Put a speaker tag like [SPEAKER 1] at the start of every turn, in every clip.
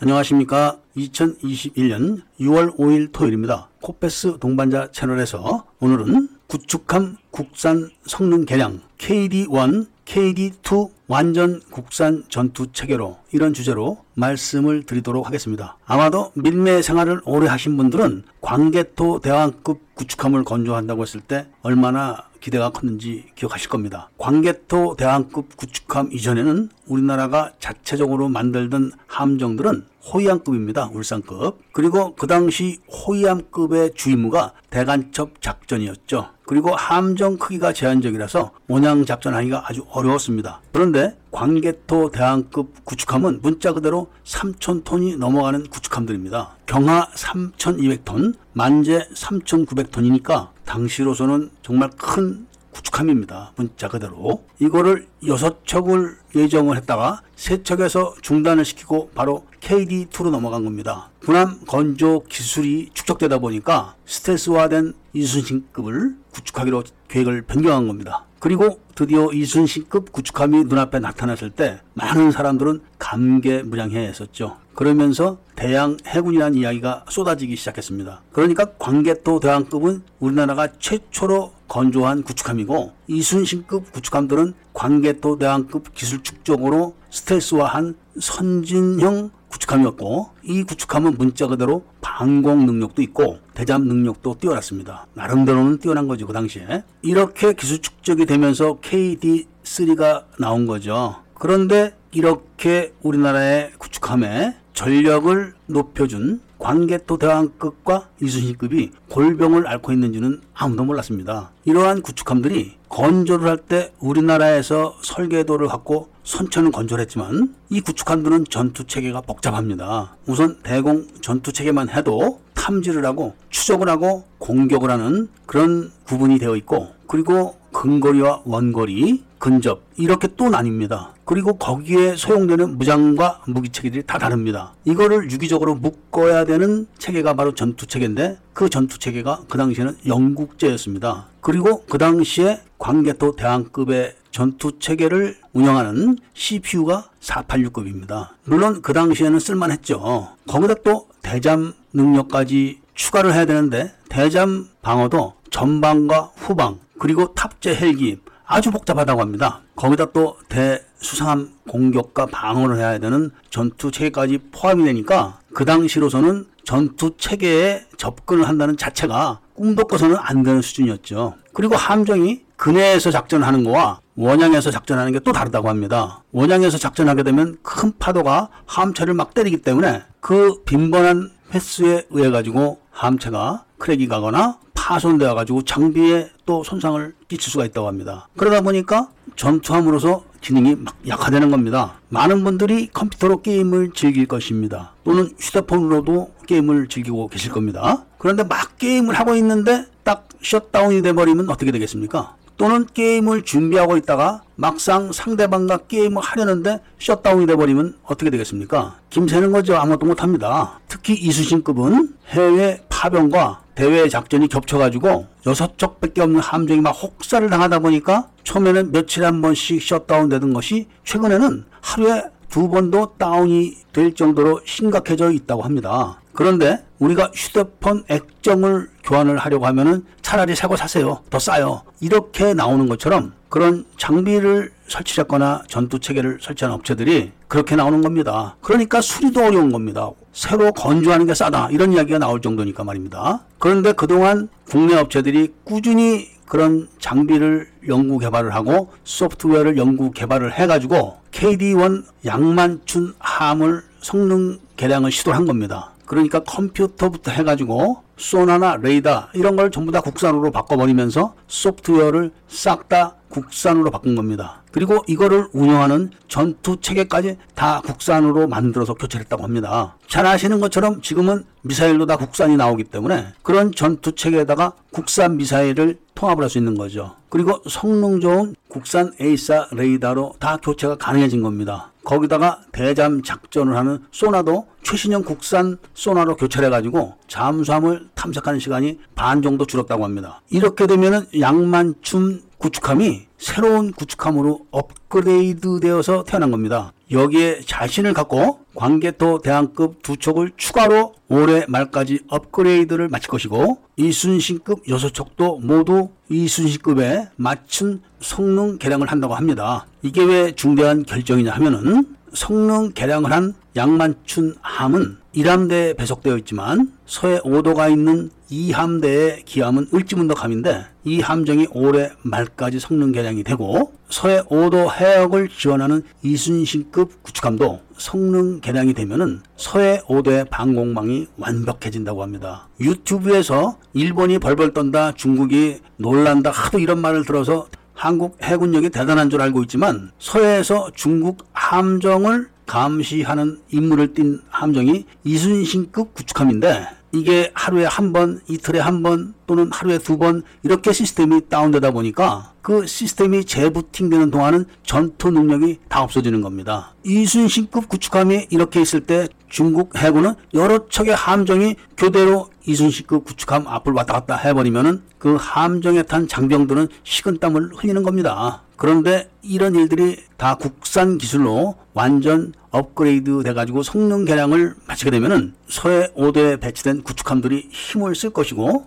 [SPEAKER 1] 안녕하십니까. 2021년 6월 5일 토요일입니다. 코페스 동반자 채널에서 오늘은 구축함 국산 성능 개량 KD1, KD2 완전 국산 전투 체계로 이런 주제로 말씀을 드리도록 하겠습니다. 아마도 밀매 생활을 오래 하신 분들은 광개토 대왕급 구축함을 건조한다고 했을 때 얼마나 기대가 컸는지 기억하실 겁니다. 광개토 대왕급 구축함 이전에는 우리나라가 자체적으로 만들던 함정들은 호위함급입니다. 울산급. 그리고 그 당시 호위함급의 주임무가 대간첩 작전이었죠. 그리고 함정 크기가 제한적이라서 원양 작전하기가 아주 어려웠습니다. 그런데 광개토 대왕급 구축함은 문자 그대로 3,000톤이 넘어가는 구축함들입니다. 경하 3,200톤, 만재 3,900톤이니까 당시로서는 정말 큰 구축함입니다. 문자 그대로. 이거를 여섯 척을 예정을 했다가 세 척에서 중단을 시키고 바로 KD2로 넘어간 겁니다. 군함 건조 기술이 축적되다 보니까 스텔스화된 이순신급을 구축하기로 계획을 변경한 겁니다. 그리고 드디어 이순신급 구축함이 눈앞에 나타났을 때 많은 사람들은 감개무량해했었죠. 그러면서 대양 해군이라는 이야기가 쏟아지기 시작했습니다. 그러니까 광개토 대왕급은 우리나라가 최초로 건조한 구축함이고 이순신급 구축함들은 광개토 대왕급 기술 축적으로 스텔스화한 선진형 구축함이었고 이 구축함은 문자 그대로 방공 능력도 있고 대잠 능력도 뛰어났습니다. 나름대로는 뛰어난 거죠 그 당시에 이렇게 기술 축적이 되면서 KD3가 나온 거죠. 그런데 이렇게 우리나라의 구축함에 전력을 높여준 광개토 대왕급과 이순신급이 골병을 앓고 있는지는 아무도 몰랐습니다. 이러한 구축함들이 건조를 할 때 우리나라에서 설계도를 갖고 선천은 건조를 했지만 이 구축함들은 전투 체계가 복잡합니다. 우선 대공 전투 체계만 해도 탐지를 하고 추적을 하고 공격을 하는 그런 구분이 되어 있고 그리고 근거리와 원거리, 근접 이렇게 또 나뉩니다. 그리고 거기에 소용되는 무장과 무기 체계들이 다 다릅니다. 이거를 유기적으로 묶어야 되는 체계가 바로 전투 체계인데 그 전투 체계가 그 당시에는 영국제였습니다. 그리고 그 당시에 광개토 대왕급의 전투 체계를 운영하는 CPU가 486급입니다. 물론 그 당시에는 쓸만했죠. 거기다 또 대잠 능력까지 추가를 해야 되는데 대잠 방어도 전방과 후방 그리고 탑재 헬기 아주 복잡하다고 합니다. 거기다 또 대수상함 공격과 방어를 해야 되는 전투 체계까지 포함이 되니까 그 당시로서는 전투 체계에 접근을 한다는 자체가 꿈도 꿔서는 안 되는 수준이었죠. 그리고 함정이 근해에서 작전하는 거와 원양에서 작전하는 게 또 다르다고 합니다. 원양에서 작전하게 되면 큰 파도가 함체를 막 때리기 때문에 그 빈번한 횟수에 의해 가지고 함체가 크랙이 가거나 파손되어 가지고 장비에 또 손상을 끼칠 수가 있다고 합니다. 그러다 보니까 전투함으로서 기능이 막 약화되는 겁니다. 많은 분들이 컴퓨터로 게임을 즐길 것입니다. 또는 휴대폰으로도 게임을 즐기고 계실 겁니다. 그런데 막 게임을 하고 있는데 딱 셧다운이 돼버리면 어떻게 되겠습니까? 또는 게임을 준비하고 있다가 막상 상대방과 게임을 하려는데 셧다운이 돼버리면 어떻게 되겠습니까? 김새는 거죠. 아무것도 못합니다. 특히 이순신급은 해외 파병과 대외 작전이 겹쳐가지고 여섯 척밖에 없는 함정이 막 혹사를 당하다 보니까 처음에는 며칠에 한 번씩 셧다운 되던 것이 최근에는 하루에 두 번도 다운이 될 정도로 심각해져 있다고 합니다. 그런데 우리가 휴대폰 액정을 교환을 하려고 하면은 차라리 새거 사세요. 더 싸요. 이렇게 나오는 것처럼 그런 장비를 설치했거나 전투 체계를 설치한 업체들이 그렇게 나오는 겁니다. 그러니까 수리도 어려운 겁니다. 새로 건조하는 게 싸다. 이런 이야기가 나올 정도니까 말입니다. 그런데 그동안 국내 업체들이 꾸준히 그런 장비를 연구 개발을 하고 소프트웨어를 연구 개발을 해가지고 KD1 양만춘 함을 성능 개량을 시도한 겁니다. 그러니까 컴퓨터부터 해가지고 소나나 레이더 이런 걸 전부 다 국산으로 바꿔버리면서 소프트웨어를 싹 다 국산으로 바꾼 겁니다. 그리고 이거를 운영하는 전투 체계까지 다 국산으로 만들어서 교체했다고 합니다. 잘 아시는 것처럼 지금은 미사일도 다 국산이 나오기 때문에 그런 전투 체계에다가 국산 미사일을 통합을 할 수 있는 거죠. 그리고 성능 좋은 국산 AESA 레이더로 다 교체가 가능해진 겁니다. 거기다가 대잠 작전을 하는 소나도 최신형 국산 소나로 교체를 해가지고 잠수함을 탐색하는 시간이 반 정도 줄었다고 합니다. 이렇게 되면은 양만춘 구축함이 새로운 구축함으로 업그레이드 되어서 태어난 겁니다. 여기에 자신을 갖고 광개토 대왕급 두 척을 추가로 올해 말까지 업그레이드를 마칠 것이고 이순신급 여섯 척도 모두 이순신급에 맞춘 성능 개량을 한다고 합니다. 이게 왜 중대한 결정이냐 하면은 성능 개량을 한 양만춘 함은 1함대에 배속되어 있지만 서해 5도가 있는 2함대의 기함은 을지문덕함인데 이 함정이 올해 말까지 성능 개량이 되고 서해 5도 해역을 지원하는 이순신급 구축함도 성능 개량이 되면은 서해 5도의 방공망이 완벽해진다고 합니다. 유튜브에서 일본이 벌벌 떤다 중국이 놀란다 하도 이런 말을 들어서 한국 해군력이 대단한 줄 알고 있지만 서해에서 중국 함정을 감시하는 임무를 띈 함정이 이순신급 구축함인데 이게 하루에 한 번, 이틀에 한 번 또는 하루에 두 번 이렇게 시스템이 다운되다 보니까 그 시스템이 재부팅되는 동안은 전투 능력이 다 없어지는 겁니다. 이순신급 구축함이 이렇게 있을 때 중국 해군은 여러 척의 함정이 교대로 이순신급 구축함 앞을 왔다 갔다 해버리면은 그 함정에 탄 장병들은 식은땀을 흘리는 겁니다. 그런데 이런 일들이 다 국산 기술로 완전 업그레이드 돼가지고 성능 개량을 마치게 되면은 서해 5도에 배치된 구축함들이 힘을 쓸 것이고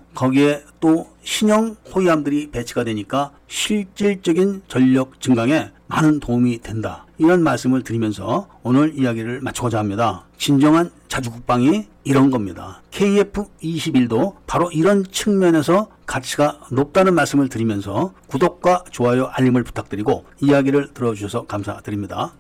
[SPEAKER 1] 또 신형 호위함들이 배치가 되니까 실질적인 전력 증강에 많은 도움이 된다. 이런 말씀을 드리면서 오늘 이야기를 마치고자 합니다. 진정한 자주국방이 이런 겁니다. KF21도 바로 이런 측면에서 가치가 높다는 말씀을 드리면서 구독과 좋아요, 알림을 부탁드리고 이야기를 들어주셔서 감사드립니다.